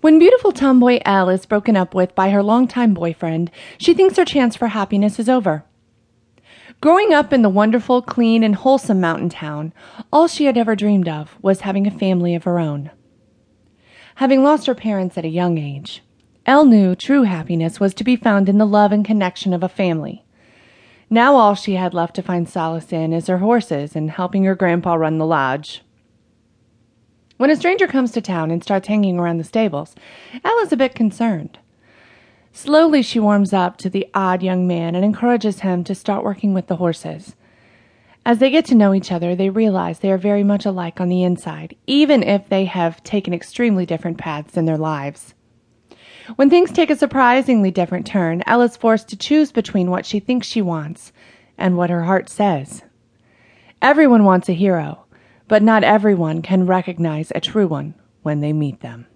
When beautiful tomboy Elle is broken up with by her longtime boyfriend, she thinks her chance for happiness is over. Growing up in the wonderful, clean, and wholesome mountain town, all she had ever dreamed of was having a family of her own. Having lost her parents at a young age, Elle knew true happiness was to be found in the love and connection of a family. Now all she had left to find solace in is her horses and helping her grandpa run the lodge. When a stranger comes to town and starts hanging around the stables, Elle is a bit concerned. Slowly she warms up to the odd young man and encourages him to start working with the horses. As they get to know each other, they realize they are very much alike on the inside, even if they have taken extremely different paths in their lives. When things take a surprisingly different turn, Elle is forced to choose between what she thinks she wants and what her heart says. Everyone wants a hero, but not everyone can recognize a true one when they meet them.